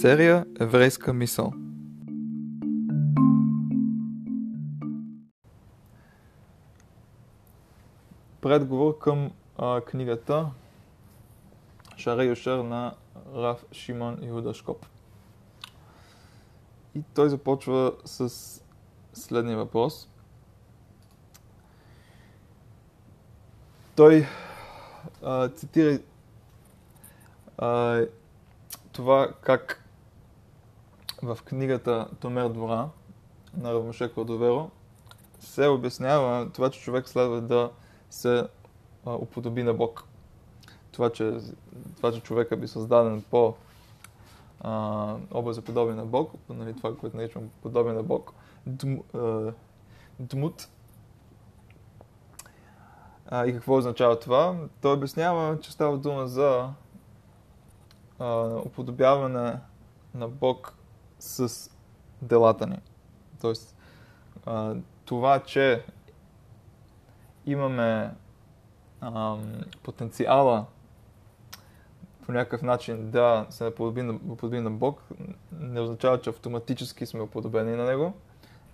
Серия Еврейска мисъл Предговор към а, книгата Шаре Йошер на Раф Шимон Иуда Шкоп. И той започва с следния въпрос. Той а, а, това как в книгата Томер двора на Равмоше Кладоверо се обяснява това, че човек следва да се а, уподоби на Бог. Това че, това, че човека би създаден по а, образа подобие на Бог, нали, това, което наричам подобие на Бог, дм, а, дмут. А, и какво означава това? Той обяснява, че става дума за а, уподобяване на Бог с делата ни. Тоест, а, това, че имаме а, потенциала по някакъв начин да се наподобим на, на Бог, не означава, че автоматически сме уподобени на Него.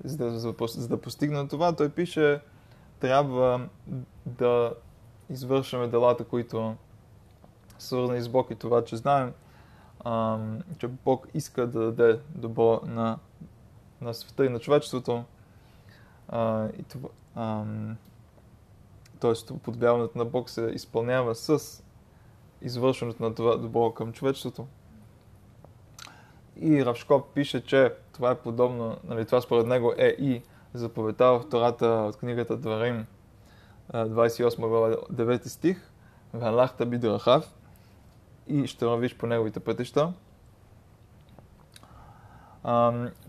За да, за, за да постигнем това, той пише, трябва да извършваме делата, които свързани с Бог и това, че знаем, че Бог иска да даде добро на, на света и на човечеството. Тоест, подобяването на Бог се изпълнява с извършването на това добро към човечеството. И Равшкоп пише, че това е подобно, нали, това според него е и заповедта в втората от книгата Дварим, 28 глава, 9 стих, Валахта бидрахав и ще вървиш по неговите пътища.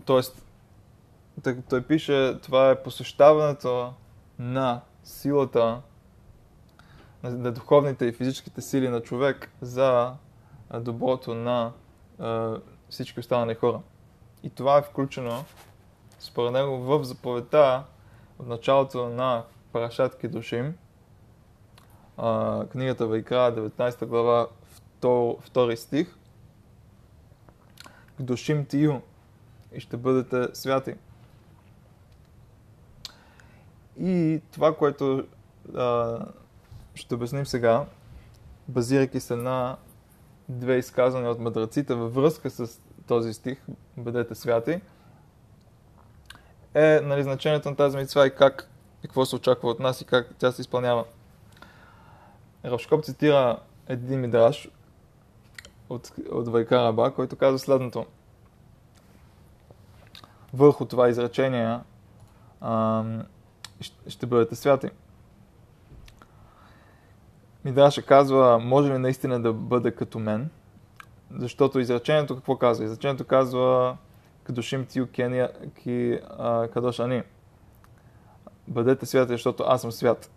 тоест, той пише, това е посещаването на силата, на духовните и физическите сили на човек за доброто на всички останали хора. И това е включено, според него, в заповедта от началото на Парашат Душим, книгата Вайкра, 19 глава, 2 стих. Душим тию и ще бъдете святи. И това, което а, ще обясним сега, базирайки се на две изказвания от мъдреците във връзка с този стих, бъдете святи, е нали, значението на тази митцва и как, и какво се очаква от нас и как тя се изпълнява. Равшкоп цитира един мидраш от, от Вайкараба, който казва следното. Върху това изречение ам, ще бъдете святи. Мидраша казва, може ли наистина да бъде като мен? Защото изречението какво казва? Изречението казва, кадошим тию кения ки кадош ани. Бъдете святи, защото аз съм свят.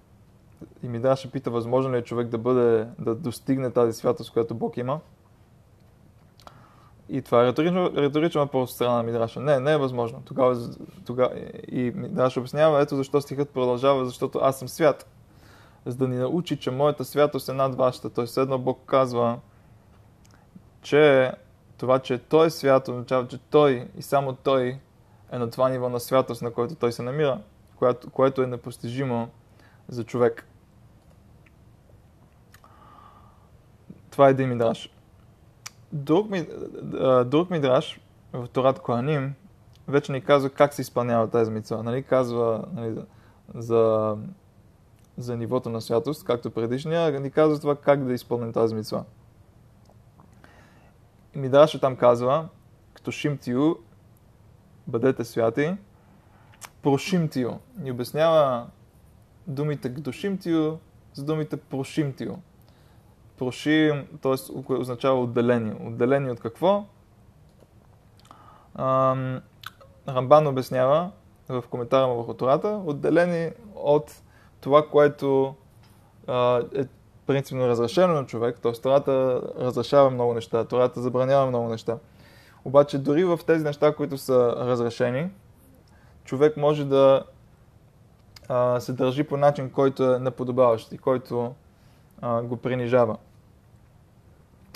И Мидраша пита, възможно ли е човек да бъде, да достигне тази святост, която Бог има? И това е риторично, риторично въпрос страна на Мидраша. Не, не е възможно. Тогава, тогава, и Мидраша обяснява, ето защо стихът продължава, защото аз съм свят. За да ни научи, че моята святост е над вашата. Тоест, едно Бог казва, че това, че Той е свят, означава, че Той и само Той е на това ниво на святост, на което Той се намира, което, което е непостижимо за човек. Това е един мидраш. Друг, ми, друг мидраш в Торат Коаним вече ни казва как се изпълнява тази митцва. Нали? Казва нали, за, за нивото на святост, както предишния, ни казва това как да изпълним тази митцва. Мидраша там казва, като шимтио, бъдете святи, прошимтио. Ни обяснява думите като с думите прошимтио проширим, т.е. означава отделение. Отделение от какво? Рамбан обяснява в коментара му върху Тората, отделени от това, което а, е принципно разрешено на човек, т.е. Тората разрешава много неща, Тората забранява много неща. Обаче дори в тези неща, които са разрешени, човек може да а, се държи по начин, който е неподобаващ и който а, го принижава.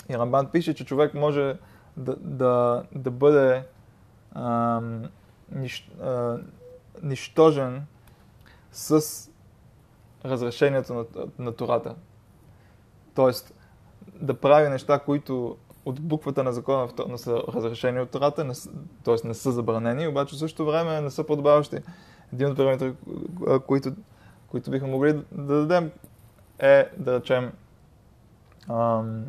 И Рамбан пише, че човек може да, да, да бъде а, нищ, а, нищожен с разрешението на, на Тората. Тоест, да прави неща, които от буквата на закона не са разрешени от Тората, т.е. не са забранени, обаче в същото време не са подобаващи. Един от примерите, които, които бихме могли да дадем е, да речем, ам,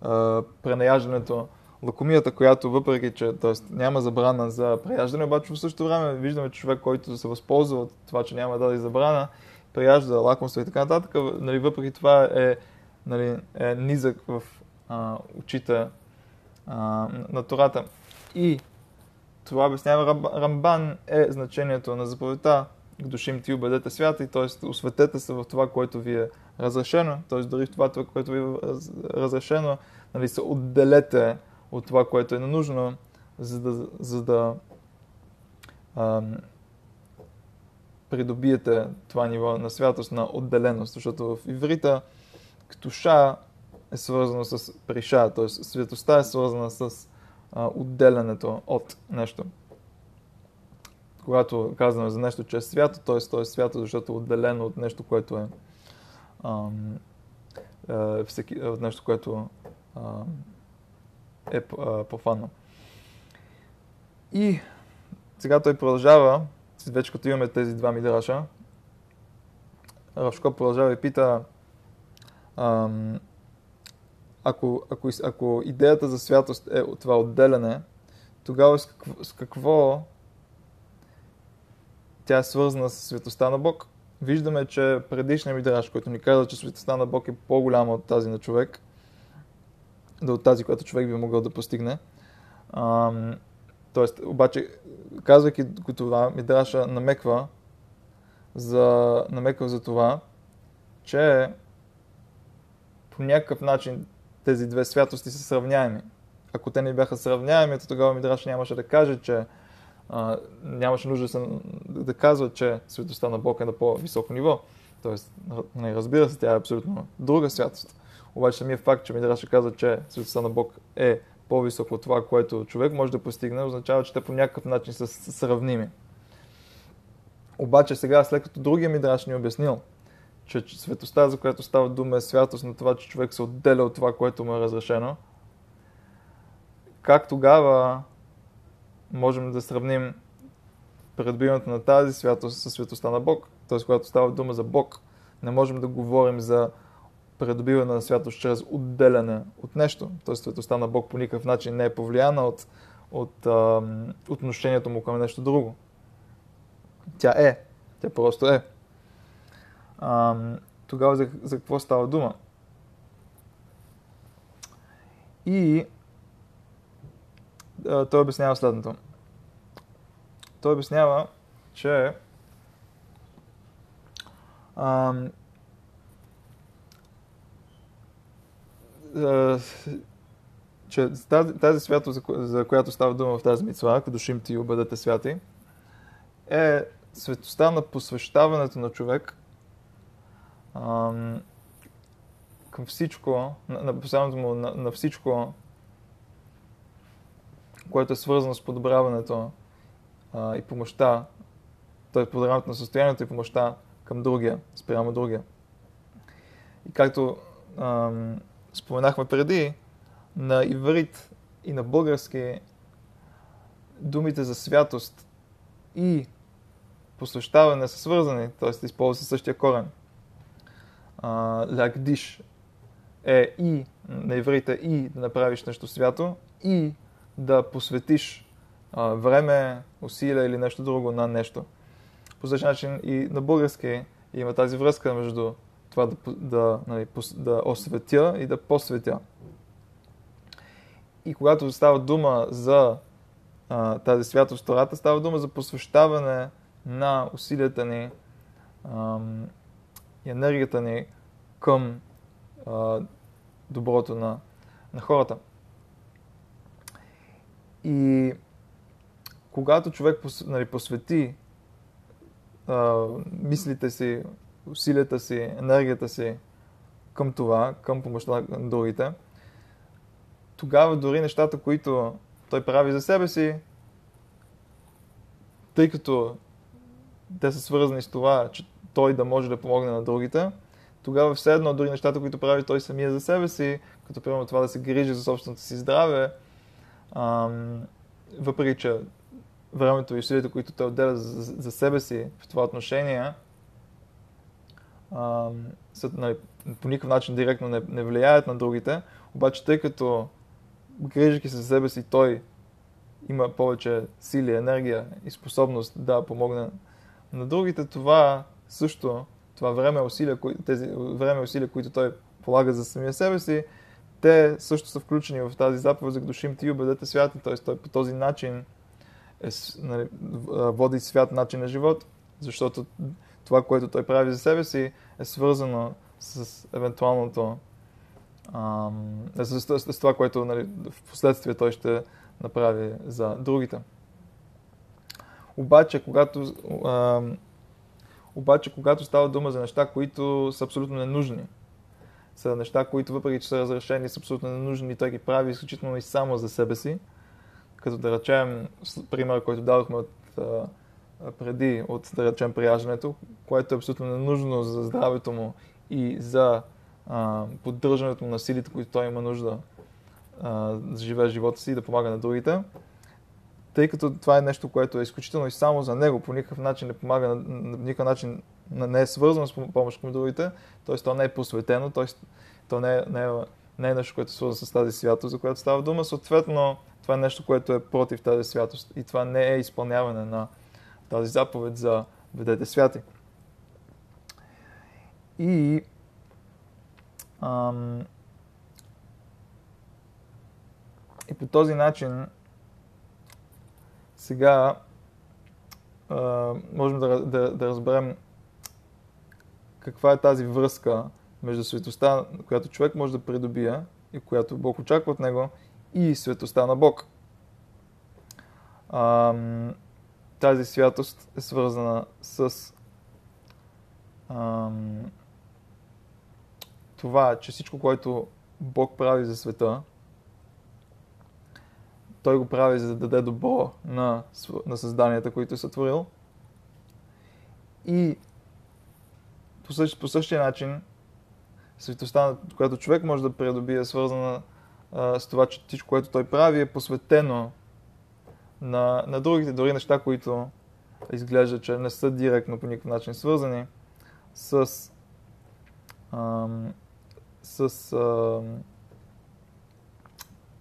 а, пренаяждането, лакомията, която въпреки, че т.е. няма забрана за преяждане, обаче в същото време виждаме, човек, който се възползва от това, че няма да забрана, преяжда лакомство и така нататък, нали, въпреки това е, нали, е низък в а, очите а, на Тората. И това обяснява Рамбан е значението на заповедта душим ти бъдете святи, т.е. осветете се в това, което ви е разрешено, т.е. дори в това, което ви е разрешено, нали, се отделете от това, което е ненужно, за да, за да ам, придобиете това ниво на святост, на отделеност, защото в иврита ктуша е свързано с приша, т.е. светостта е свързана с а, отделянето от нещо. Когато казваме за нещо, че е свято, т.е. то е свято, защото е отделено от нещо, което е, ам, е, всеки, от нещо, което ам, е профанно. И сега той продължава, вече като имаме тези два мидраша, Равшко продължава и пита, ако, ако, ако идеята за святост е това отделяне, тогава с какво, с какво тя е свързана с светостта на Бог? Виждаме, че предишният мидраш, който ни казва, че светостта на Бог е по-голяма от тази на човек, да от тази, която човек би могъл да постигне. Ам, тоест, обаче, казвайки това, Мидраша намеква за, намеква за това, че по някакъв начин тези две святости са сравняеми. Ако те не бяха сравняеми, то тогава Мидраш нямаше да каже, че а, нямаше нужда да, се, да казва, че светостта на Бог е на по-високо ниво. Тоест, не, разбира се, тя е абсолютно друга святост. Обаче самият факт, че Мидраш казва, че светостта на Бог е по-високо от това, което човек може да постигне, означава, че те по някакъв начин са сравними. Обаче сега, след като другия Мидраш ни е обяснил, че светостта, за която става дума, е святост на това, че човек се отделя от това, което му е разрешено, как тогава можем да сравним придобиването на тази святост с светостта на Бог? Т.е. когато става дума за Бог, не можем да говорим за придобиване на святост чрез отделяне от нещо. Т.е. светостта на Бог по никакъв начин не е повлияна от, от а, отношението му към нещо друго. Тя е. Тя просто е а, тогава за, за какво става дума? И а, той обяснява следното. Той обяснява, че а, че тази, тази святост, за, която става дума в тази митсва, като шим ти бъдете святи, е светостта на посвещаването на човек ам, към всичко, на, на му, на, на всичко, което е свързано с подобряването а, и помощта, т.е. подобряването на състоянието и помощта към другия, спрямо другия. И както ам, споменахме преди, на иврит и на български думите за святост и посвещаване са свързани, т.е. използва се същия корен лагдиш е и на евреите и да направиш нещо свято и да посветиш а, време, усилия или нещо друго на нещо. По същия начин и на български има тази връзка между това да, да, нали, да осветя и да посветя. И когато става дума за а, тази в Тората, става дума за посвещаване на усилията ни и енергията ни към а, доброто на, на хората. И когато човек нали, посвети а, мислите си, усилията си, енергията си към това, към помощта на другите, тогава дори нещата, които той прави за себе си, тъй като те са свързани с това, че той да може да помогне на другите, тогава все едно дори нещата, които прави той самия за себе си, като примерно това да се грижи за собственото си здраве, ам, въпреки че времето и усилията, които той отделя за, за себе си в това отношение, ам, са, нали, по никакъв начин директно не, не влияят на другите, обаче тъй като грижики се за себе си, той има повече сили, енергия и способност да помогне на другите, това също, това време усилия, тези време усилия, които той полага за самия себе си, те също са включени в тази заповед за душим ти и убедете свята, т.е. той по този начин е, нали, води свят начин на живот, защото това, което той прави за себе си, е свързано с евентуалното ам, с, с, с, с това, което нали, в последствие той ще направи за другите. Обаче, когато, ам, обаче, когато става дума за неща, които са абсолютно ненужни, са неща, които въпреки, че са разрешени, са абсолютно ненужни той ги прави изключително и само за себе си, като да речем пример, който дадохме от, преди, от да речем прияждането, което е абсолютно ненужно за здравето му и за а, поддържането на силите, които той има нужда а, да живее живота си и да помага на другите. Тъй като това е нещо, което е изключително и само за него, по никакъв начин не помага, на, никакъв начин не е свързано с помощ към другите, т.е. то не е посветено, т.е. то не е, не, е, не е нещо, което е свързано с тази святост, за която става дума. Съответно, това е нещо, което е против тази святост и това не е изпълняване на тази заповед за ведете святи. И ам, и по този начин сега а, можем да, да, да разберем каква е тази връзка между светостта, която човек може да придобие и която Бог очаква от него, и светостта на Бог. Ам, тази святост е свързана с ам, това, че всичко, което Бог прави за света, Той го прави за да даде добро на, на създанията, които е сътворил. И по, същ, по същия начин, светостта, която човек може да придобие, е свързана а, с това, че всичко, което той прави, е посветено на, на другите, дори неща, които изглежда, че не са директно по никакъв начин свързани с, ам, с ам,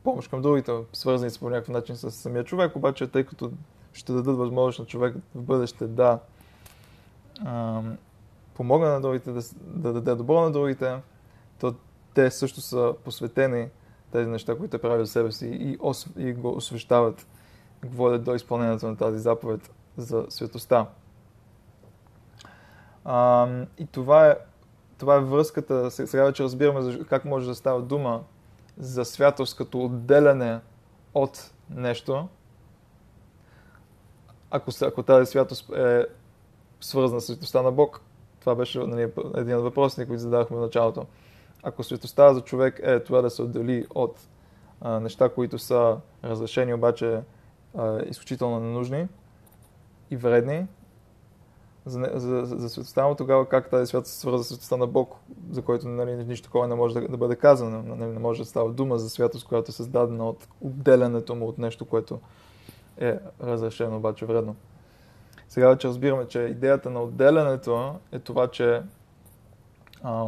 помощ към другите, свързани с по някакъв начин с самия човек, обаче тъй като ще дадат възможност на човек в бъдеще да ам, помогне на другите, да, да даде добро на другите, то те също са посветени тези неща, които те правят за себе си и, ос, и го освещават водят до изпълнението на тази заповед за светостта. А, и това е, това е връзката, сега вече разбираме как може да става дума за святост като отделяне от нещо, ако, ако тази святост е свързана с светостта на Бог. Това беше нали, един от въпросите, които задавахме в началото. Ако светостта за човек е това да се отдели от а, неща, които са разрешени, обаче а, изключително ненужни и вредни за, за, за, светостта, но тогава как тази свят се свърза с светостта на Бог, за който нали, нищо такова не може да, да бъде казано. Нали, не може да става дума за святост, която е създадена от отделянето му от нещо, което е разрешено, обаче вредно. Сега вече разбираме, че идеята на отделянето е това, че а,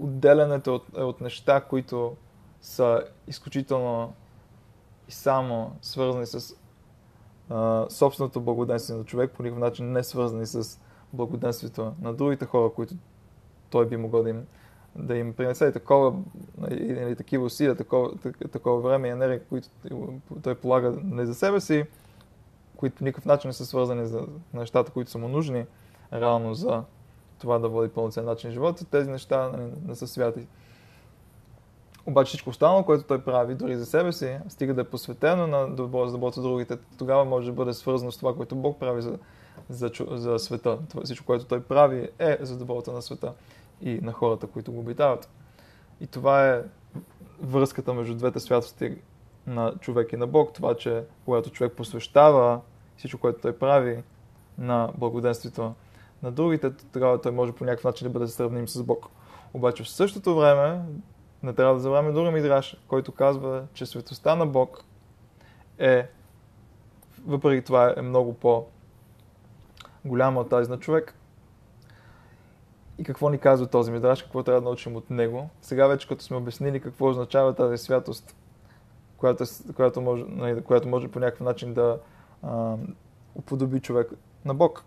отделянето от, е от неща, които са изключително и само свързани с а, собственото благоденствие на човек, по никакъв начин не свързани с благоденствието на другите хора, които той би могъл да им, да им принесе такова, или, или такива усилия, такова, такова време и енергия, които той полага не за себе си, които по никакъв начин не са свързани за нещата, които са му нужни реално за това да води пълноценен начин живот, тези неща не, не са святи. Обаче всичко останало, което той прави, дори за себе си, стига да е посветено на добро, за доброто другите, тогава може да бъде свързано с това, което Бог прави за, за, за света. Това, всичко, което той прави е за доброто на света. и на хората, които го обитават. И това е връзката между двете святости на човек и на Бог. Това, че когато човек посвещава всичко, което той прави на благоденствието на другите, тогава той може по някакъв начин да бъде сравним с Бог. Обаче в същото време не трябва да забравяме друга мидраш, който казва, че светостта на Бог е, въпреки това е много по-голяма от тази на човек. И какво ни казва този мидраш, какво трябва да научим от него. Сега вече като сме обяснили какво означава тази святост, която, която, може, нали, която може по някакъв начин да а, уподоби човек на Бог.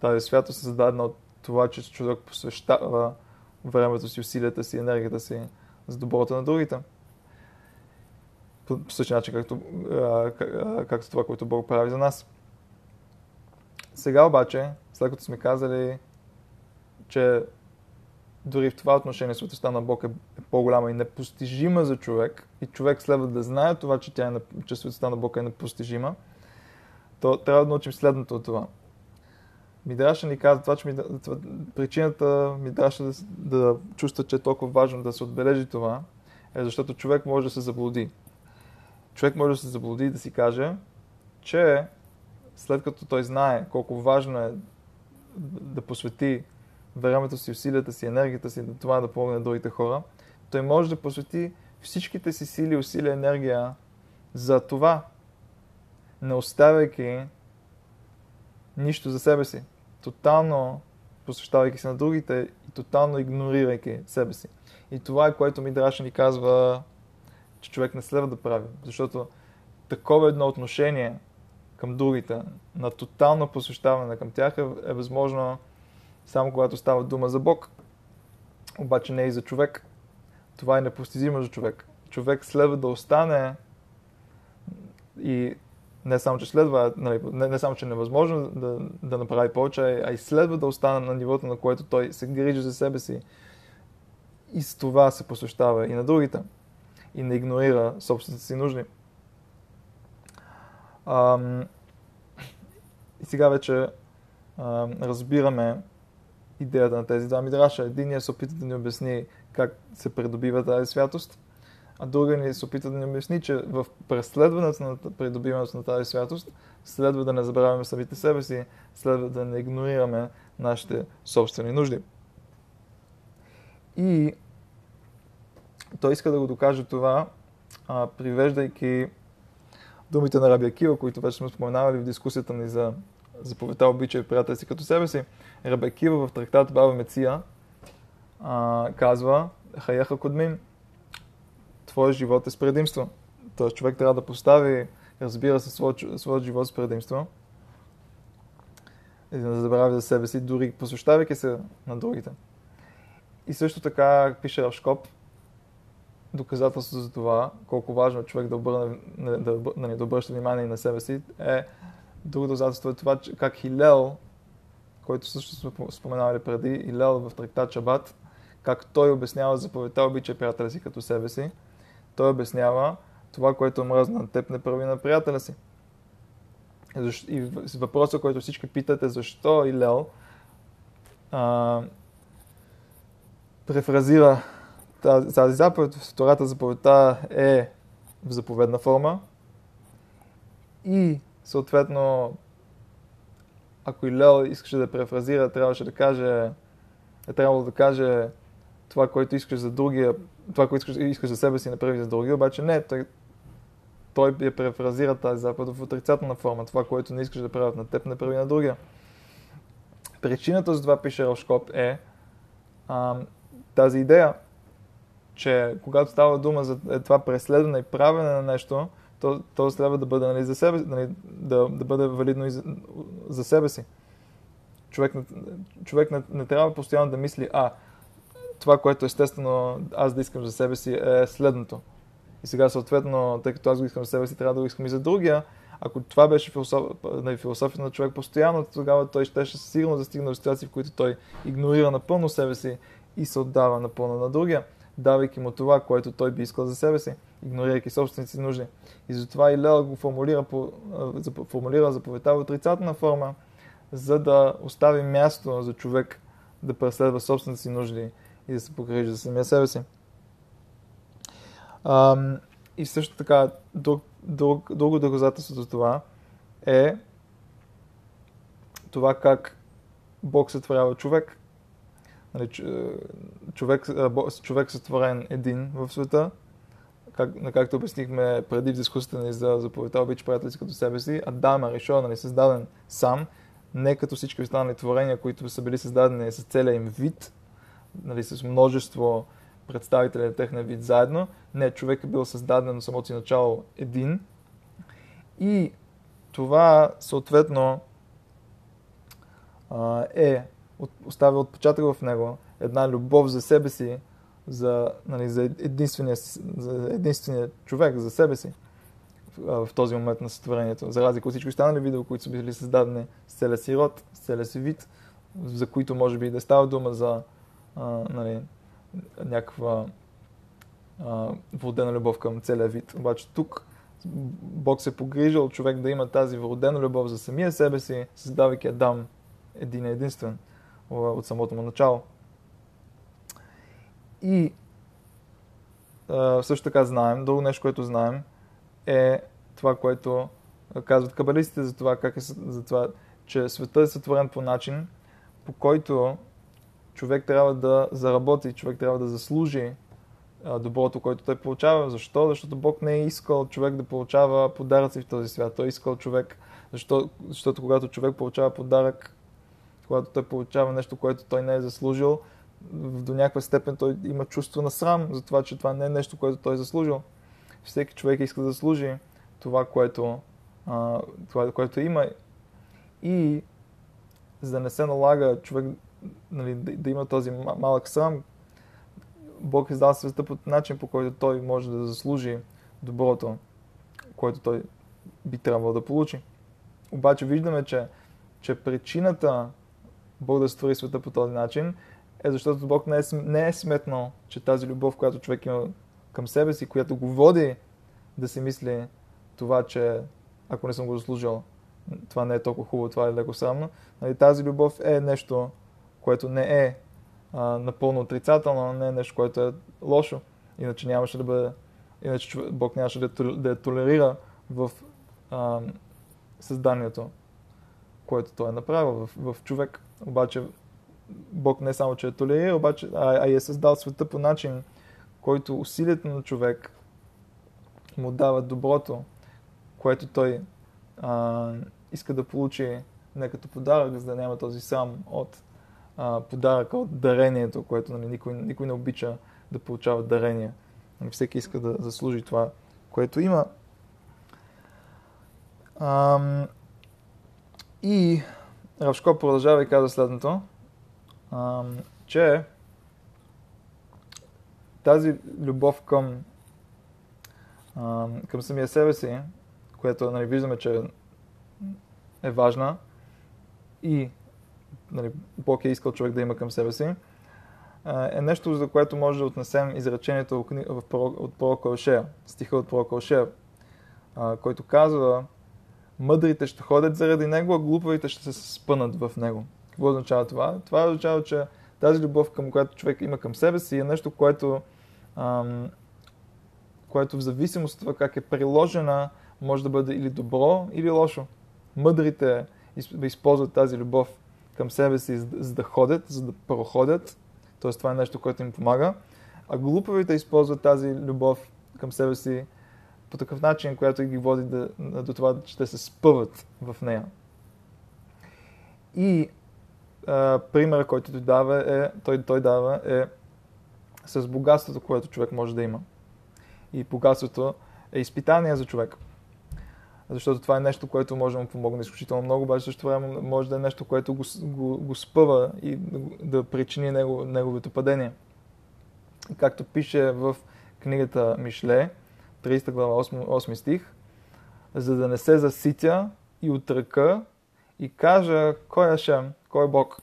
Тази святост е създадена от това, че човек посвещава времето си, усилията си, енергията си за доброто на другите. По, по същия начин, както, а, както това, което Бог прави за нас. Сега обаче, след като сме казали, че дори в това отношение светостта на Бог е, е по-голяма и непостижима за човек, и човек следва да знае това, че, тя е, че светостта на Бог е непостижима, то трябва да научим следното от това. Мидраша ни казва това, че ми, причината Мидраша да, да чувства, че е толкова важно да се отбележи това, е защото човек може да се заблуди. Човек може да се заблуди и да си каже, че след като той знае колко важно е да посвети времето си, усилията си, енергията си, да това да помогне на другите хора, той може да посвети всичките си сили, усилия, енергия за това, не оставяйки нищо за себе си тотално посвещавайки се на другите и тотално игнорирайки себе си. И това е което Мидраша ни казва, че човек не следва да прави. Защото такова едно отношение към другите, на тотално посвещаване към тях е, е възможно само когато става дума за Бог. Обаче не и за човек. Това е непостижимо за човек. Човек следва да остане и не само, че следва, нали, не, не само, че е невъзможно да, да направи повече, а и следва да остане на нивото, на което той се грижи за себе си. И с това се посвещава и на другите. И не игнорира собствените си нужди. Ам, и сега вече ам, разбираме идеята на тези два мидраша. Единият се опита да ни обясни как се придобива тази святост – а друга ни се опита да ни обясни, че в преследването на придобиването на тази святост следва да не забравяме самите себе си, следва да не игнорираме нашите собствени нужди. И той иска да го докаже това, а, привеждайки думите на Раби Акива, които вече сме споменавали в дискусията ни за заповедта обича и приятели си като себе си. Раби Акива в трактат Баба Меция а, казва Хаяха Кодмин, твоя живот е с предимство. Тоест човек трябва да постави, разбира се, своят, своят живот с предимство и да не забрави за себе си, дори посвещавайки се на другите. И също така пише Равшкоп, доказателство за това, колко важно е човек да, обърне, да, да, да, да обръща внимание и на себе си, е друго доказателство е това, как Хилел, който също сме споменавали преди, Хилел в трактат Шабат, как той обяснява заповедта обича приятеля си като себе си, той обяснява това, което мръзна на теб, не прави на приятеля си. И въпросът, който всички питате, защо Илел а, префразира тази, заповед, втората заповедта е в заповедна форма и съответно ако Илел искаше да префразира, трябваше да каже е трябвало да каже това, което искаш за другия, това, което искаш, искаш за себе си, направи за другия, обаче не, той, той я префразира тази заповед в отрицателна форма. Това, което не искаш да правят на теб, не прави на другия. Причината за това, пише Рошкоп, е а, тази идея, че когато става дума за е, това преследване и правене на нещо, то, то следва да бъде нали, за себе, нали, да, да бъде валидно и за, за себе си. Човек, човек не, не трябва постоянно да мисли, а, това, което естествено аз да искам за себе си е следното. И сега съответно, тъй като аз го искам за себе си, трябва да го искам и за другия. Ако това беше философ... нали, философия на човек постоянно, тогава той щеше сигурно да стигне до ситуации, в които той игнорира напълно себе си и се отдава напълно на другия, давайки му това, което той би искал за себе си, игнорирайки собствените си нужди. И затова и Лео го формулира, по, формулира заповедта в отрицателна форма, за да остави място за човек да преследва собствените си нужди и да се погрижи за самия себе си. Ам, и също така, друг, друг, друго доказателство за това е това как Бог сътворява човек. Нали, човек, човек сътворен един в света, как, както обяснихме преди в дискусията ни за заповедта обич приятели си като себе си, Адам е решил, нали, създаден сам, не като всички останали творения, които са били създадени с целия им вид, нали, с множество представители на техния вид заедно. Не, човек е бил създаден на самото си начало един. И това съответно е оставя отпечатък в него, една любов за себе си, за, нали, за, единствения, за единствения човек, за себе си в, този момент на сътворението. За разлика от всички останали видео, които са били създадени с целия си род, с целия си вид, за които може би да става дума за а, нали, някаква а, вродена любов към целия вид. Обаче тук Бог се е погрижил човек да има тази вродена любов за самия себе си, създавайки Адам един единствен от самото му начало. И а, също така знаем, друго нещо, което знаем, е това, което казват кабалистите за това, как е, за това, че света е сътворен по начин, по който човек трябва да заработи, човек трябва да заслужи доброто, което той получава. Защо? Защото Бог не е искал човек да получава подаръци в този свят. Той е искал човек, защо, защото когато човек получава подарък, когато той получава нещо, което той не е заслужил, до някаква степен той има чувство на срам за това, че това не е нещо, което той е заслужил. Всеки човек иска да заслужи това, което, това, което има. И за да не се налага човек нали, да, да има този малък срам, Бог издава света по начин, по който той може да заслужи доброто, което той би трябвало да получи. Обаче виждаме, че, че причината Бог да створи света по този начин е защото Бог не е, не е сметнал, че тази любов, която човек има към себе си, която го води да си мисли това, че ако не съм го заслужил, това не е толкова хубаво, това е леко срамно. Нали, тази любов е нещо, което не е а, напълно отрицателно, не е нещо, което е лошо. Иначе нямаше да бъде, иначе Бог нямаше да я толерира в а, създанието, което той е направил в, в човек. Обаче Бог не само, че е толерира, обаче, а, а е създал света по начин, който усилието на човек му дава доброто, което той а, иска да получи не като подарък, за да няма този сам от а, подаръка, от дарението, което нали, никой, никой не обича да получава дарение. Нали, всеки иска да заслужи това, което има. А, и Равшко продължава и каза следното, а, че тази любов към, а, към самия себе си, което нали, виждаме, че е важна и нали, Бог е искал човек да има към себе си, е нещо, за което може да отнесем изречението от пророка Ошея, стиха от пророка Ошея, който казва мъдрите ще ходят заради него, а глупавите ще се спънат в него. Какво означава това? Това означава, че тази любов, към която човек има към себе си, е нещо, което, ам, което в зависимост от това как е приложена, може да бъде или добро, или лошо. Мъдрите използват тази любов към себе си, за да ходят, за да проходят. Т.е. това е нещо, което им помага. А глупавите използват тази любов към себе си по такъв начин, която ги води да, до това, че те се спъват в нея. И а, пример, който той дава, е, той, той дава е с богатството, което човек може да има. И богатството е изпитание за човек. Защото това е нещо, което може да му помогне изключително много, обаче също време може да е нещо, което го, го, го спъва и да, причини него, неговото падение. Както пише в книгата Мишле, 30 глава 8, 8 стих, за да не се заситя и отръка и кажа кой е Шем, кой е Бог.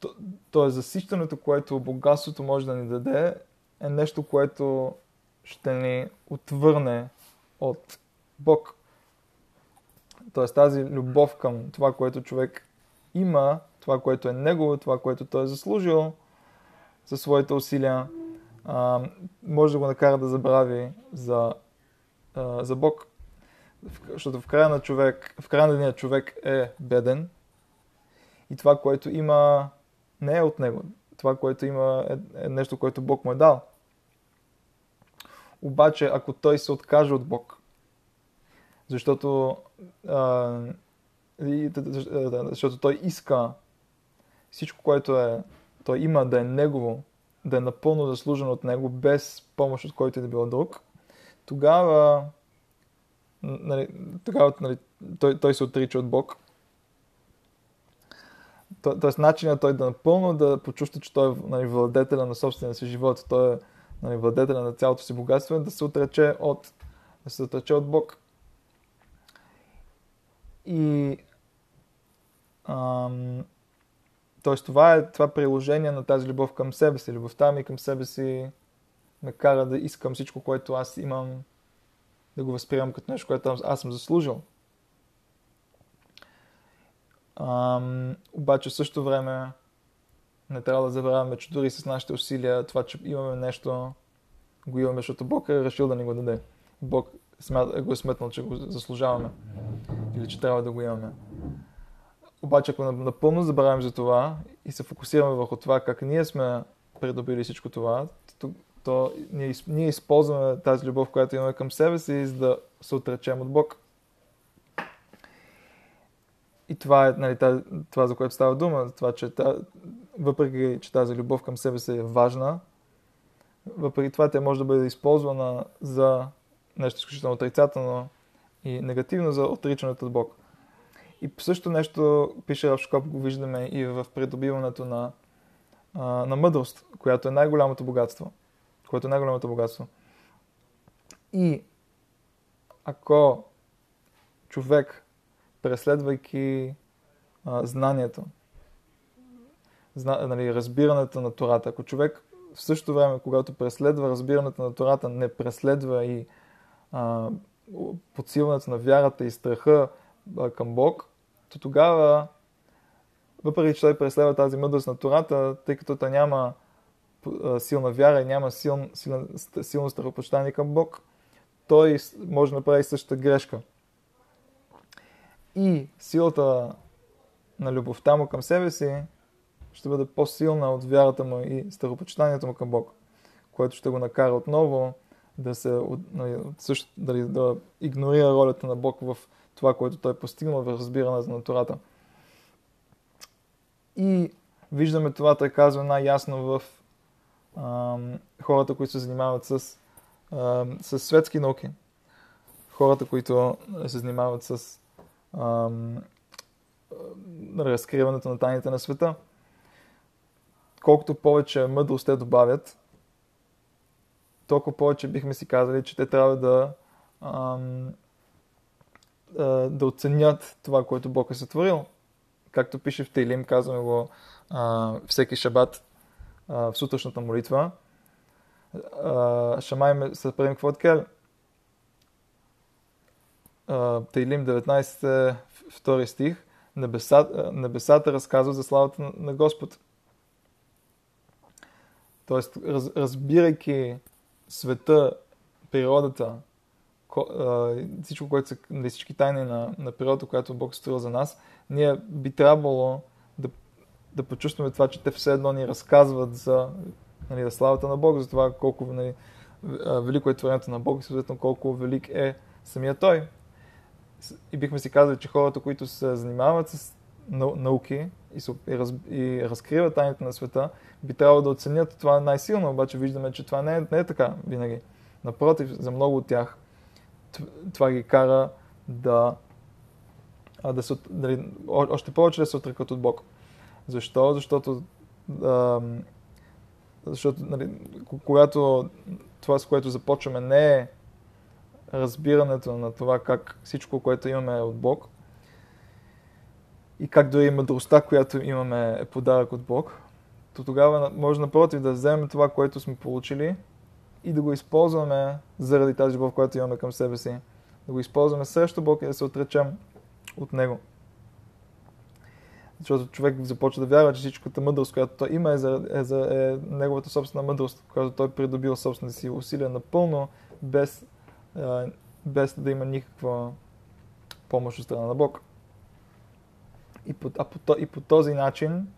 То, то е засищането, което богатството може да ни даде, е нещо, което ще ни отвърне от Бог. Тоест тази любов към това, което човек има, това, което е негово, това, което той е заслужил, със своите усилия, а, може да го накара да забрави за, а, за Бог. Защото в края на човек, в края на деня човек е беден и това, което има, не е от него. Това, което има, е, е нещо, което Бог му е дал. Обаче, ако той се откаже от Бог, защото, а, защото той иска всичко, което е, той има да е негово, да е напълно заслужено от него, без помощ от който е да било друг, тогава, нали, тогава нали, той, той се отрича от Бог. То, тоест начинът той да напълно да почувства, че той е нали, владетеля на собствения си живот, той е нали, владетеля на цялото си богатство, е да се отрече от, да се отрече от Бог. И ам, т.е. това е това приложение на тази любов към себе си. Любовта ми към себе си ме кара да искам всичко, което аз имам, да го възприемам като нещо, което аз съм заслужил. Ам, обаче в същото време не трябва да забравяме, че дори с нашите усилия, това, че имаме нещо, го имаме, защото Бог е решил да ни го даде. Бог го е сметнал, че го заслужаваме или че трябва да го имаме. Обаче, ако напълно забравим за това и се фокусираме върху това как ние сме придобили всичко това, то, то ние, ние използваме тази любов, която имаме към себе си, за да се отречем от Бог. И това е нали, тази, това, за което става дума. Това, че та, въпреки, че тази любов към себе си е важна, въпреки това тя може да бъде използвана за нещо изключително отрицателно и негативно за отричането от Бог. И също нещо пише в Шкоп, го виждаме и в придобиването на, а, на мъдрост, която е най-голямото богатство. Което е най-голямото богатство. И ако човек, преследвайки а, знанието, зна, нали, разбирането на Тората, ако човек в същото време, когато преследва разбирането на Тората, не преследва и а, подсилването на вярата и страха а, към Бог, то тогава, въпреки че той преследва тази мъдрост на Тората, тъй като той няма силна вяра и няма силно, силно, силно страхопочитание към Бог, той може да направи същата грешка. И силата на любовта му към себе си ще бъде по-силна от вярата му и страхопочитанието му към Бог, което ще го накара отново да се нали, също, дали, да игнорира ролята на Бог в това, което той е постигнал в разбирането на Тората. И виждаме това, той казва най-ясно в ам, хората, които се занимават с, ам, с светски науки. Хората, които се занимават с ам, разкриването на тайните на света. Колкото повече мъдрост те добавят, толкова повече бихме си казали, че те трябва да ам, да оценят това, което Бог е сътворил. Както пише в Тейлим, казваме го а, всеки шабат а, в сутрешната молитва. Шамай се правим какво откър. Тейлим 19, втори стих. Небесата, небесата разказва за славата на, Господ. Тоест, раз, разбирайки света, природата, всичко, което са нали, всички тайни на, на природата, която Бог е строил за нас, ние би трябвало да, да почувстваме това, че те все едно ни разказват за нали, славата на Бог, за това колко нали, велико е творението на Бог и съответно колко велик е самия Той. И бихме си казали, че хората, които се занимават с науки и, и, раз, и разкриват тайните на света, би трябвало да оценят това най-силно, обаче виждаме, че това не е, не е така винаги. Напротив, за много от тях това ги кара да, да се, дали, още повече да се отрекат от Бог. Защо? Защото, а, защото нали, когато това, с което започваме, не е разбирането на това как всичко, което имаме е от Бог и как дори мъдростта, която имаме е подарък от Бог, то тогава може напротив да вземем това, което сме получили и да го използваме заради тази любов, която имаме към себе си. Да го използваме срещу Бог и да се отречем от Него. защото човек започва да вярва, че всичката мъдрост, която той има, е, за, е, за, е неговата собствена мъдрост, която той придобил собствените си усилия напълно, без, е, без да има никаква помощ от страна на Бог. И по, а по, и по този начин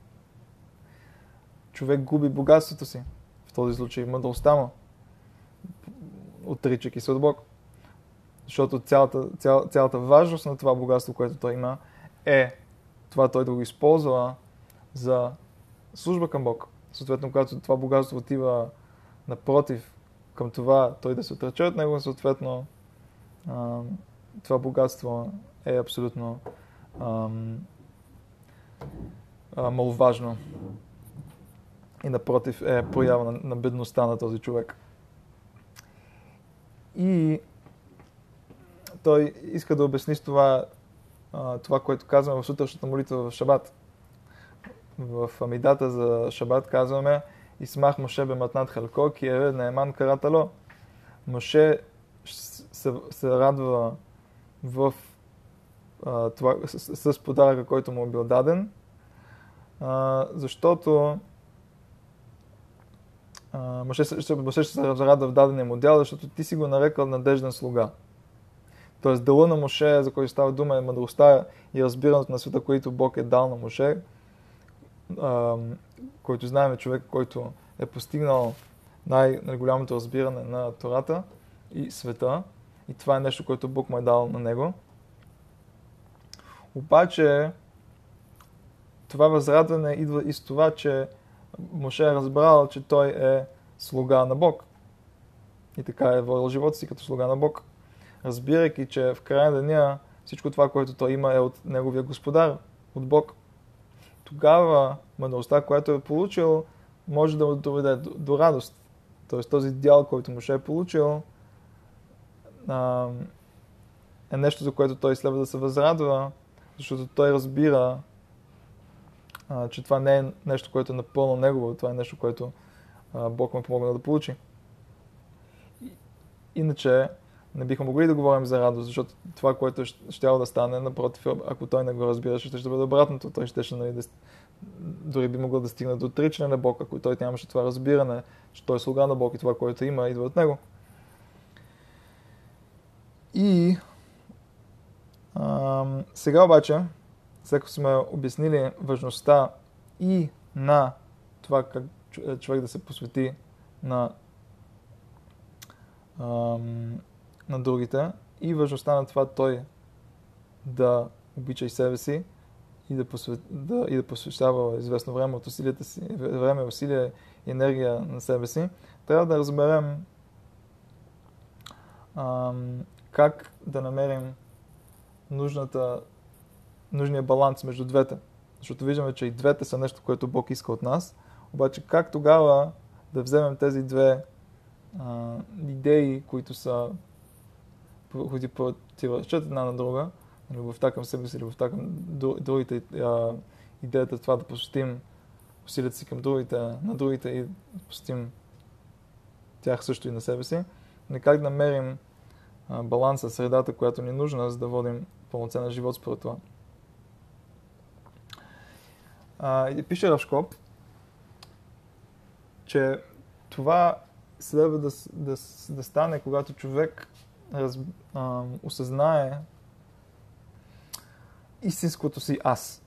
човек губи богатството си. В този случай мъдростта му, отричайки се от Бог. Защото цялата, цял, цялата важност на това богатство, което той има, е това той да го използва за служба към Бог. Съответно, когато това богатство отива напротив към това той да се отрече от него, съответно това богатство е абсолютно маловажно и напротив е проява на, на бедността на този човек. И той иска да обясни с това, това, което казваме в сутрешната молитва в Шабат. В Амидата за Шабат казваме Исмах Моше бематнат халко, ки е наеман каратало. Моше се, се радва в а, това, с, с подаръка, който му е бил даден, а, защото Моше ще, ще се разрада в дадения модел, защото ти си го нарекал надежден слуга. Тоест, дела на Моше, за който става дума, е мъдростта и разбирането на света, които Бог е дал на Моше, който знаем е човек, който е постигнал най-голямото разбиране на Тората и света. И това е нещо, което Бог му е дал на него. Обаче, това възрадване идва и с това, че Моше е разбрал, че той е слуга на Бог. И така е водил живота си като слуга на Бог. Разбирайки, че в края на деня всичко това, което той има е от неговия господар, от Бог. Тогава мъдростта, която е получил, може да му доведе до, до радост. Тоест този дял, който Моше е получил, е нещо, за което той следва да се възрадва, защото той разбира, а, че това не е нещо, което е напълно негово, това е нещо, което а, Бог му е помогна да получи. Иначе не бихме могли да говорим за радост, защото това, което ще да стане, напротив, ако той не го разбираше, ще, ще бъде обратното. Той ще, ще нали, да, дори би могъл да стигне до отричане на Бог, ако той нямаше това разбиране, че той е слуга на Бог и това, което има, идва от него. И сега обаче, след като сме обяснили важността и на това как човек да се посвети на, а, на другите и важността на това той да обича и себе си и да, посвет, да, и да посвещава известно време от усилията си, време, усилия и енергия на себе си, трябва да разберем а, как да намерим нужната, нужния баланс между двете. Защото виждаме, че и двете са нещо, което Бог иска от нас. Обаче как тогава да вземем тези две а, идеи, които са които противоречат една на друга, любовта към себе си, любовта към другите, а, идеята това да посветим усилията си към другите, на другите и да посветим тях също и на себе си. Не как да намерим баланса, средата, която ни е нужна, за да водим пълноценен живот според това. А, и пише Равшкоп, че това следва да, да, да стане, когато човек раз, а, осъзнае истинското си аз.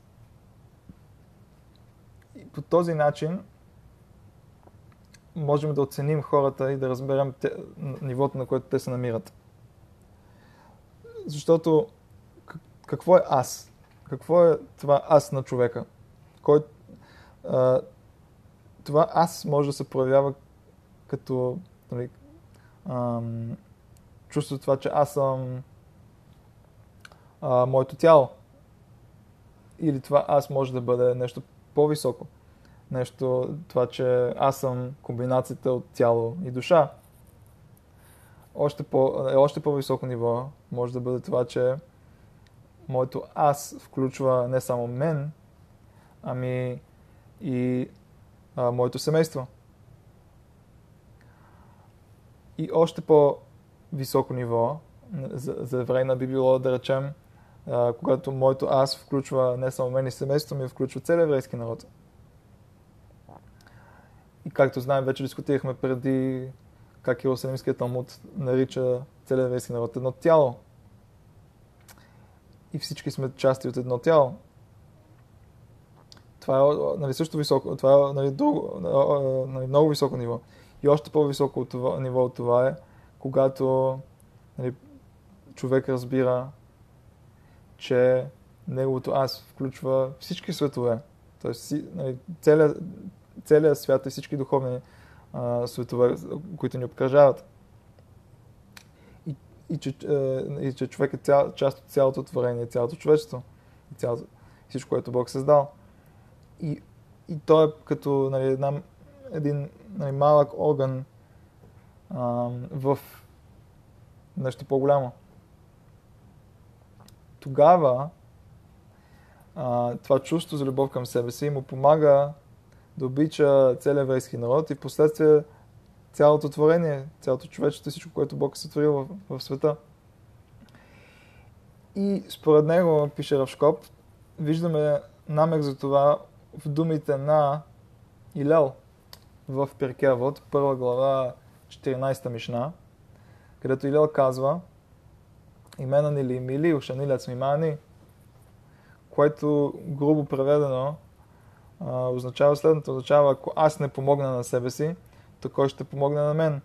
И по този начин можем да оценим хората и да разберем те, нивото, на което те се намират. Защото какво е аз? Какво е това аз на човека? Кой, а, това аз може да се проявява като нали, ам, чувство това, че аз съм а, моето тяло. Или това аз може да бъде нещо по-високо. Нещо, това, че аз съм комбинацията от тяло и душа още, по, е още по-високо ниво може да бъде това, че моето аз включва не само мен, ами и а, моето семейство. И още по-високо ниво за, за еврейна би било да речем а, когато моето аз включва не само мен и семейството ми, включва целия еврейски народ. И както знаем, вече дискутирахме преди как Иерусалимският Талмуд нарича целия еврейски народ едно тяло. И всички сме части от едно тяло. Това е нали, също високо, това е нали, друго, нали, много високо ниво. И още по-високо от това, ниво от това е, когато нали, човек разбира, че неговото аз включва всички светове. Тоест, нали, целият, целият свят и всички духовни а, светове, които ни обкръжават. И, че, и че човек е цял, част от цялото творение, цялото човечество, и цялото, всичко, което Бог е създал. И, и той е като нали, една, един нали, малък орган а, в нещо по-голямо. Тогава а, това чувство за любов към себе си му помага да обича целия еврейски народ и в последствие цялото творение, цялото човечество, всичко, което Бог е сътворил в, в света. И според него, пише Равшкоп, виждаме намек за това в думите на Илел в Перкеавод, първа глава, 14 мишна, където Илел казва имена ни ли мили, ушанилят смимани, което грубо преведено означава следното. Означава, ако аз не помогна на себе си, то кой ще помогне на мен?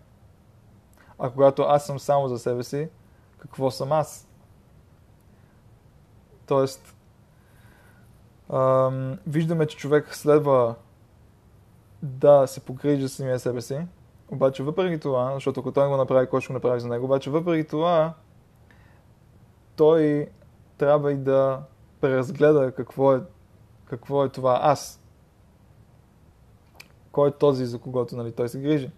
А когато аз съм само за себе си, какво съм аз? Тоест, ам, виждаме, че човек следва да се погрижи самия себе си, обаче въпреки това, защото ако той го направи, кой ще го направи за него, обаче въпреки това, той трябва и да преразгледа какво е, какво е това аз кой е този, за когото нали, той се грижи.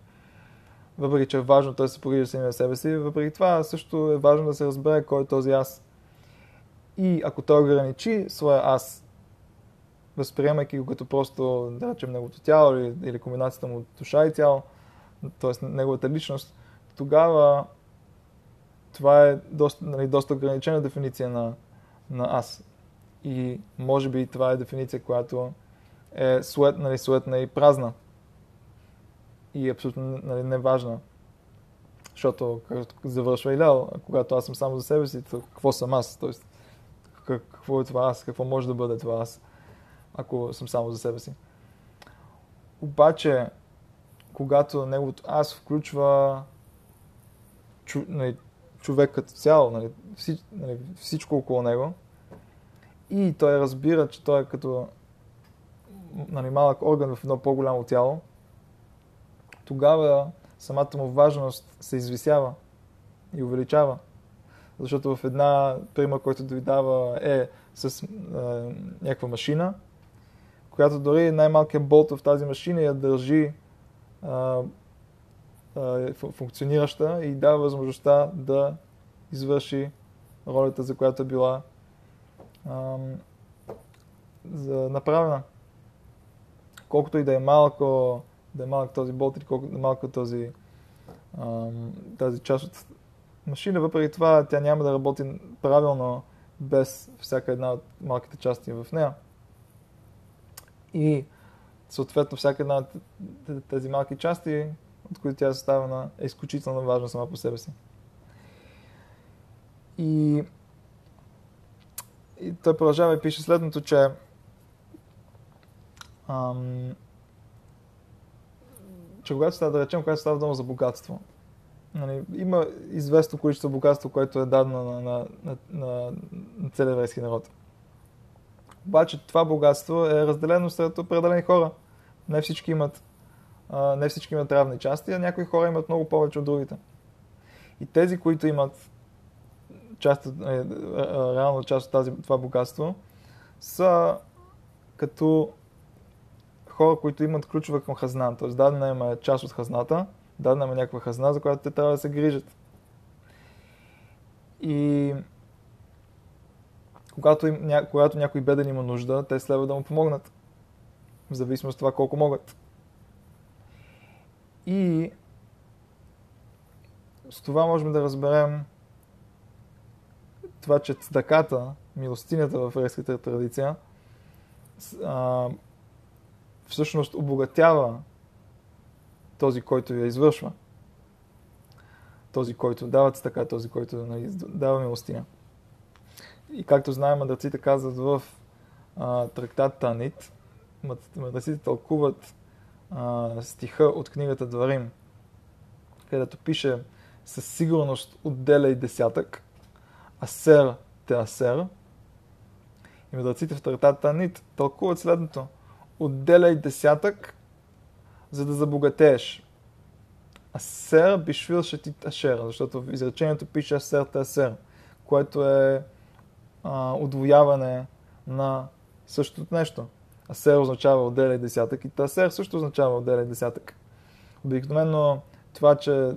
Въпреки, че е важно той се погрижи самия себе си, въпреки това също е важно да се разбере кой е този аз. И ако той ограничи своя аз, възприемайки го като просто, да речем, неговото тяло или, или комбинацията му душа и тяло, т.е. неговата личност, тогава това е доста, нали, доста ограничена дефиниция на, на аз. И може би това е дефиниция, която е сует, нали, суетна и празна и е абсолютно нали, неважна. Защото, както завършва Илял, когато аз съм само за себе си, то какво съм аз? Тоест, какво е това аз? Какво може да бъде това аз, ако съм само за себе си? Обаче, когато неговото аз включва чу, нали, човек като цяло, нали, всич, нали, всичко около него, и той разбира, че той е като нали, малък орган в едно по-голямо тяло, тогава самата му важност се извисява и увеличава. Защото в една пример, който ви дава е с е, някаква машина, която дори най-малкият болт в тази машина я държи е, е, функционираща и дава възможността да извърши ролята, за която е била е, за направена. Колкото и да е малко да е малък този болт или колко да е малко този, тази част от машина. Въпреки това, тя няма да работи правилно без всяка една от малките части в нея. И съответно всяка една от тези малки части, от които тя е съставена, е изключително важна сама по себе си. И, и той продължава и пише следното, че ам, че когато става, да речем, когато става дума за богатство, нали, има известно количество богатство, което е дадено на, на, на, на, на целия еврейски народ. Обаче това богатство е разделено сред определени хора. Не всички имат, а, не всички имат равни части, а някои хора имат много повече от другите. И тези, които имат част, е, реално част от тази, това богатство, са като хора, които имат ключове към хазна. Т.е. дадена им е част от хазната, дадена им е някаква хазна, за която те трябва да се грижат. И когато, им, ня, когато някой беден има нужда, те следва да му помогнат. В зависимост от това колко могат. И с това можем да разберем това, че цдаката, милостинята в еврейската традиция, всъщност обогатява този, който я извършва. Този, който дава така, този, който нали, дава милостиня. И както знаем, мъдреците казват в а, трактат Танит, мъдреците тълкуват а, стиха от книгата Дварим, където пише със сигурност отделяй десятък, асер те асер. И мъдреците в трактат Танит тълкуват следното. Отделяй десятък, за да забогатееш. Асер бишвил шатит ашер, защото в изречението пише асер те асер, което е а, удвояване на същото нещо. Асер означава отделяй десятък и тасер също означава отделяй десятък. Обикновено това, че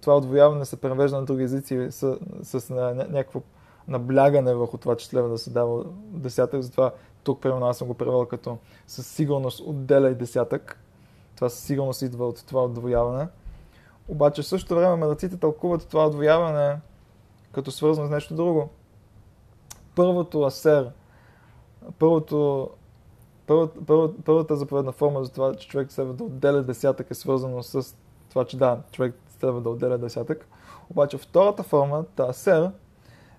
това отвояване се превежда на други езици с, с някакво наблягане върху това, че следва да се дава десятък. Затова тук, примерно, аз съм го превел като със сигурност отделяй десятък. Това със сигурност идва от това отвояване. Обаче в същото време медиците тълкуват това отвояване като свързано с нещо друго. Първото асер, първото, първата, първата, заповедна форма за това, че човек следва да отделя десятък е свързано с това, че да, човек следва да отделя десятък. Обаче втората форма, та асер,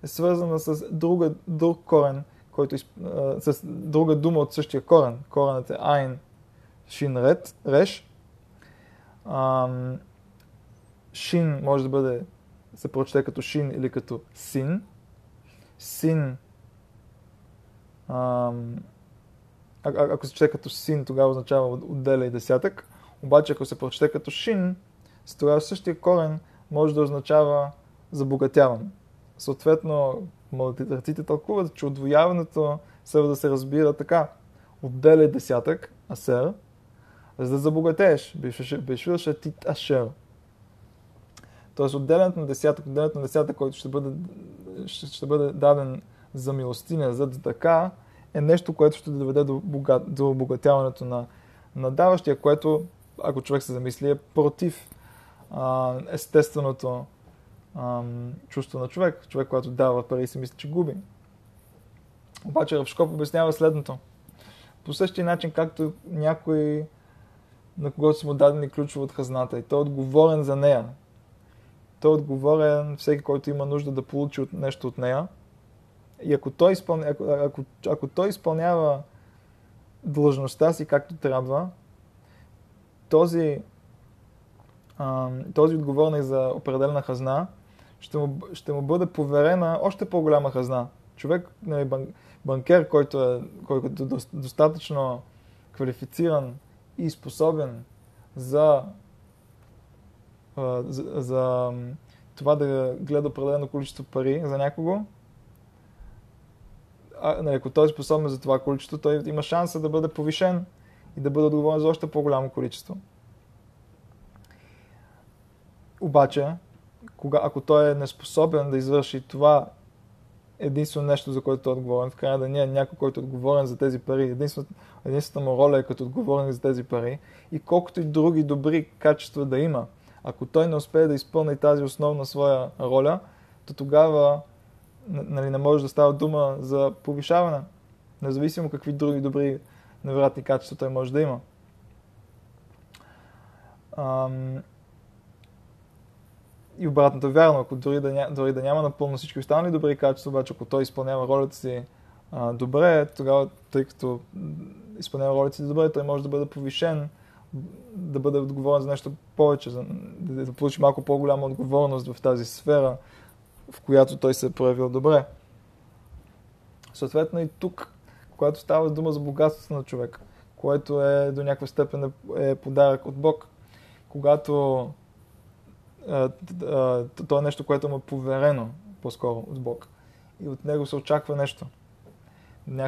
е свързана с друга, друг корен, който е, с друга дума от същия корен. Коренът е айн, шин, ред, реш. Ам, шин може да бъде, се прочете като шин или като син. Син ам, а, ако се чете като син, тогава означава отделя и десятък. Обаче, ако се прочете като шин, с тогава същия корен може да означава забогатяване. Съответно, младите тълкуват, че отвояването следва да се разбира така. Отделяй десятък, асер, за да забогатееш. Бешвил тит ашер. Тоест, отделянето на десятък, отделянето на десятък, който ще бъде, ще, ще бъде даден за милостиня, за така, е нещо, което ще доведе до, богат, до обогатяването на, на даващия, което, ако човек се замисли, е против а, естественото а, чувство на човек. Човек, който дава пари и си мисли, че губи. Обаче Равшкоп обяснява следното. По същия начин, както някой, на когото са му дадени ключове от хазната и той е отговорен за нея. Той е отговорен всеки, който има нужда да получи от нещо от нея. И ако той, изпълня, ако, ако, ако той изпълнява длъжността си както трябва, този, а, този отговорник за определена хазна ще му, ще му бъде поверена още по-голяма хазна. Човек, нали, бан, банкер, който е, който е достатъчно квалифициран и способен за, за, за това да гледа определено количество пари за някого, а, нали, ако той е способен за това количество, той има шанса да бъде повишен и да бъде отговорен за още по-голямо количество. Обаче, кога, ако той е неспособен да извърши това единствено нещо, за което той е отговорен, в крайна да не е някой, който е отговорен за тези пари, единствената, му роля е като отговорен за тези пари и колкото и други добри качества да има, ако той не успее да изпълни тази основна своя роля, то тогава нали, не може да става дума за повишаване, независимо какви други добри невероятни качества той може да има. И обратното е вярно, ако дори да, ня, дори да няма напълно всички останали добри качества, обаче ако той изпълнява ролята си а, добре, тогава, тъй като изпълнява ролята си добре, той може да бъде повишен, да бъде отговорен за нещо повече, за, да, да получи малко по-голяма отговорност в тази сфера, в която той се е проявил добре. Съответно и тук, когато става дума за богатството на човек, което е до някаква степен е, е подарък от Бог, когато то е нещо, което му е поверено по-скоро от Бог и от него се очаква нещо.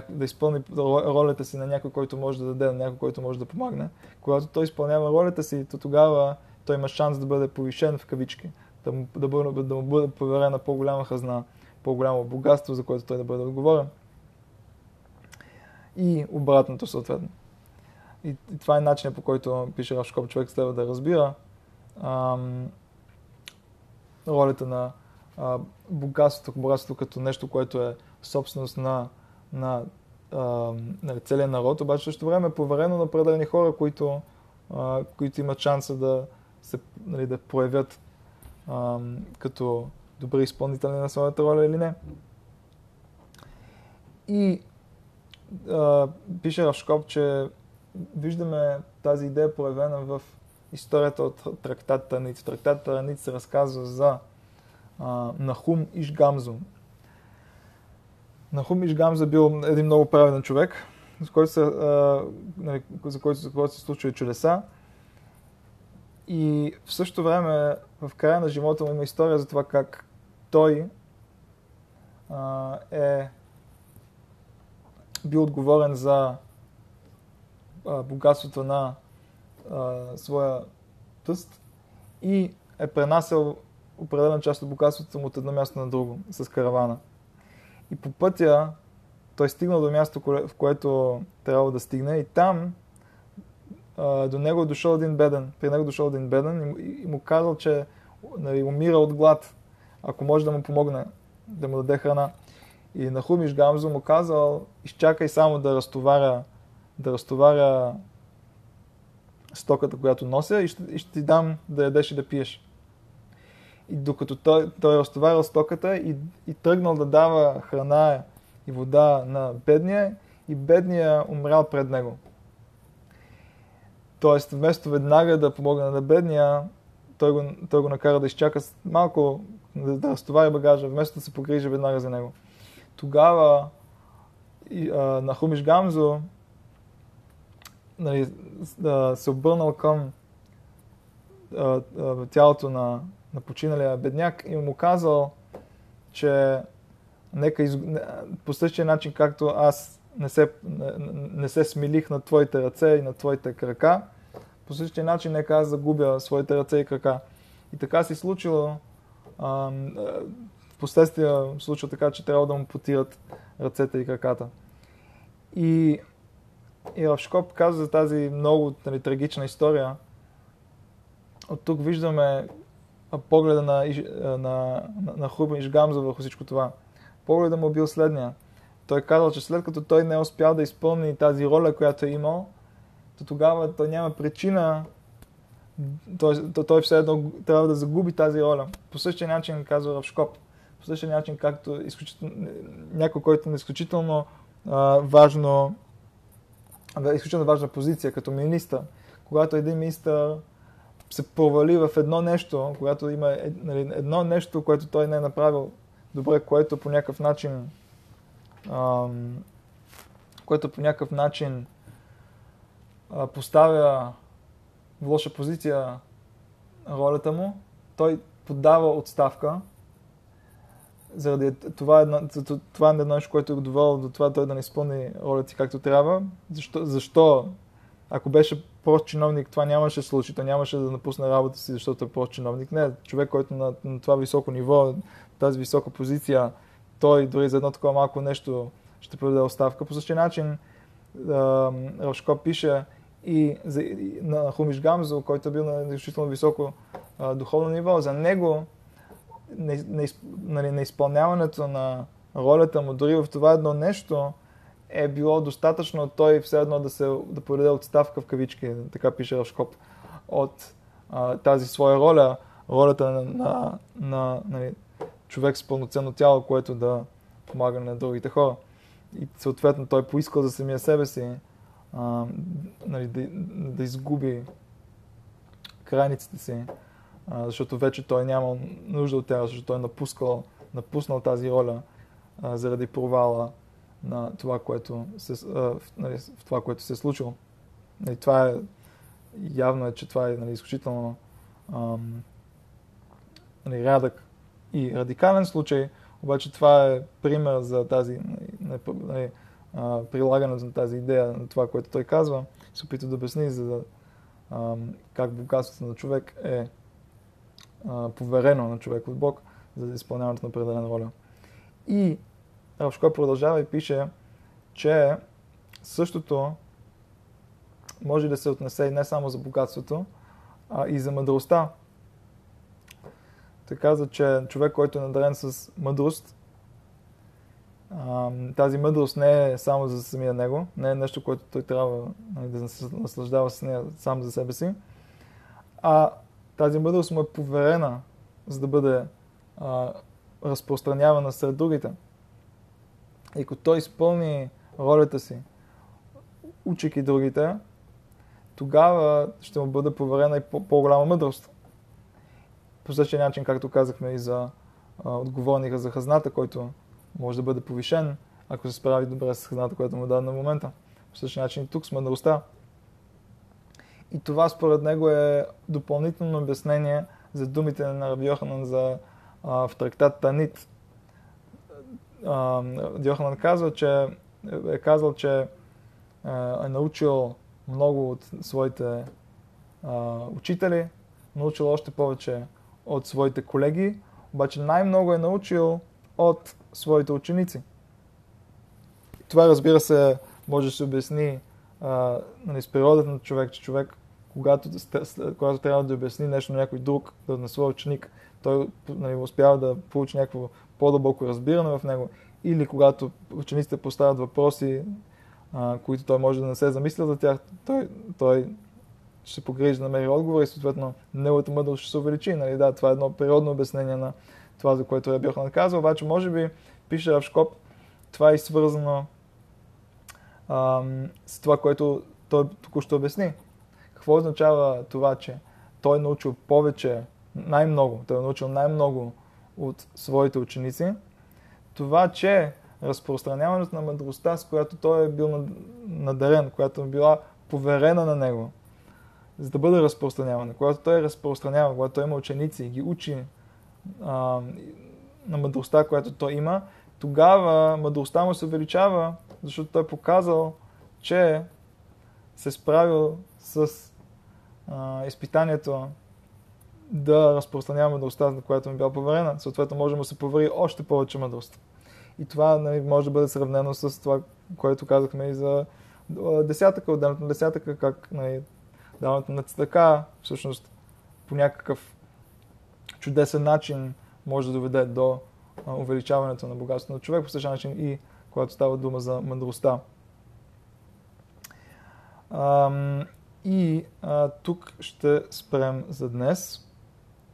Да изпълни ролята си на някой, който може да даде, на някой, който може да помогне. Когато той изпълнява ролята си, то тогава той има шанс да бъде повишен в кавички, да му, да, бъде, да му бъде поверена по-голяма хазна, по-голямо богатство, за което той да бъде отговорен. И обратното съответно. И, и това е начинът по който пише Равшкоп, човек следва да разбира ам, ролята на а, богатството, богатството като нещо, което е собственост на, на, на целия народ, обаче също време е поверено на определени хора, които, а, които имат шанса да се нали, да проявят а, като добри изпълнители на своята роля или не. И а, пише Рашкоп, че виждаме тази идея проявена в историята от трактат Таниц. В трактат Таниц се разказва за а, Нахум Ишгамзо. Нахум Ишгамзо бил един много праведен човек, за който се, а, нали, за се случва чудеса. И в същото време, в края на живота му има история за това как той а, е бил отговорен за а, богатството на своя тъст и е пренасял определена част от богатството му от едно място на друго с каравана. И по пътя той стигнал до място, в което трябва да стигне и там до него е дошъл един беден. При него е дошъл един беден и, и му казал, че нали, умира от глад, ако може да му помогне, да му даде храна. И на Хумиш Гамзо му казал, изчакай само да разтоваря, да разтоваря стоката, която нося и ще, и ще ти дам да ядеш и да пиеш. И докато той, той е разтоварил стоката и, и тръгнал да дава храна и вода на бедния, и бедния умрял пред него. Тоест, вместо веднага да помогне на бедния, той го, той го накара да изчака малко, да, да разтовари багажа, вместо да се погрижи веднага за него. Тогава и, а, на Хумиш Гамзо нали, да, се обърнал към а, а, тялото на, на починалия бедняк и му казал, че нека из... по същия начин, както аз не се, не, не се смилих на твоите ръце и на твоите крака, по същия начин нека аз загубя своите ръце и крака. И така се случило. А, в последствие случва така, че трябва да му потират ръцете и краката. И, и в Шкоп казва за тази много нали, трагична история. От тук виждаме погледа на, на, на, на Хубен Ишгамза върху всичко това. Погледа му бил следния. Той казал, че след като той не е успял да изпълни тази роля, която е имал, то тогава той няма причина, той, той все едно трябва да загуби тази роля. По същия начин, казва Равшкоп, по същия начин, както някой, който е изключително а, важно, изключително важна позиция, като министър, когато един министър се провали в едно нещо, когато има нали, едно нещо, което той не е направил добре, което по някакъв начин ам, което по някакъв начин а, поставя в лоша позиция ролята му, той подава отставка. Заради това, едно, това е едно нещо, което е довело до това той да не изпълни ролята си както трябва. Защо? Защо? Ако беше прост чиновник, това нямаше случай. Той нямаше да напусне работа си, защото е прост чиновник. Не, човек, който на, на това високо ниво, тази висока позиция, той дори за едно такова малко нещо ще подаде оставка. По същия начин Рошко пише и, за, и на Хумиш Гамзо, който е бил на изключително високо а, духовно ниво. За него на, на, нали, на изпълняването на ролята му, дори в това едно нещо, е било достатъчно той все едно да, се, да подаде отставка в кавички, така пише Рошкоп, от а, тази своя роля, ролята на, на, на нали, човек с пълноценно тяло, което да помага на другите хора. И съответно той поискал за самия себе си а, нали, да, да изгуби крайниците си, а, защото вече той няма нужда от тях, защото той е напускал, напуснал тази роля а, заради провала на това, което се, а, нали, в това, което се е случило. Нали, това е явно е, че това е нали, изключително ам, нали, рядък и радикален случай, обаче това е пример за тази нали, нали, прилагането на тази идея, на това, което той казва, се опита да обясни за а, как богатството на човек е поверено на човек от Бог за изпълняването на определена роля. И Равшко продължава и пише, че същото може да се отнесе и не само за богатството, а и за мъдростта. Той каза, че човек, който е надарен с мъдрост, тази мъдрост не е само за самия него, не е нещо, което той трябва нали, да се наслаждава с нея сам за себе си, а тази мъдрост му е поверена, за да бъде а, разпространявана сред другите. И ако той изпълни ролята си, учики другите, тогава ще му бъде поверена и по-голяма мъдрост. По същия начин, както казахме и за а, отговорника за хазната, който може да бъде повишен, ако се справи добре с хазната, която му даде на момента. По същия начин и тук с мъдростта. И това според него е допълнително обяснение за думите на Раби Йоханан за, а, в трактат Танит. Йоханан казва, че е казал, че е научил много от своите а, учители, научил още повече от своите колеги, обаче най-много е научил от своите ученици. Това, разбира се, може да се обясни нали, с природата на човек, че човек, когато, когато трябва да обясни нещо на някой друг, да на своя ученик, той нали, успява да получи някакво по-дълбоко разбиране в него. Или когато учениците поставят въпроси, а, които той може да не се замисля за тях, той, той ще се погрижи да намери отговор и съответно неговата мъдрост ще се увеличи. Нали? Да, това е едно природно обяснение на това, за което я бях наказал, обаче може би, пише в Шкоп, това е свързано с това, което той току-що обясни. Какво означава това, че той е научил повече, най-много, той е научил най-много от своите ученици, това, че разпространяването на мъдростта, с която той е бил надарен, която е била поверена на него, за да бъде разпространявана. Когато той е разпространява, когато той има ученици и ги учи а, на мъдростта, която той има, тогава мъдростта му се увеличава, защото той е показал, че се е справил с а, изпитанието да разпространява мъдростта, на която му била поверена. Съответно, може да му се повери още повече мъдрост. И това нали, може да бъде сравнено с това, което казахме и за десятъка, отделянето на десятъка, как нали, даването на цитака, всъщност по някакъв чудесен начин може да доведе до увеличаването на богатството на човек, по същия начин и когато става дума за мъдростта. И а, тук ще спрем за днес.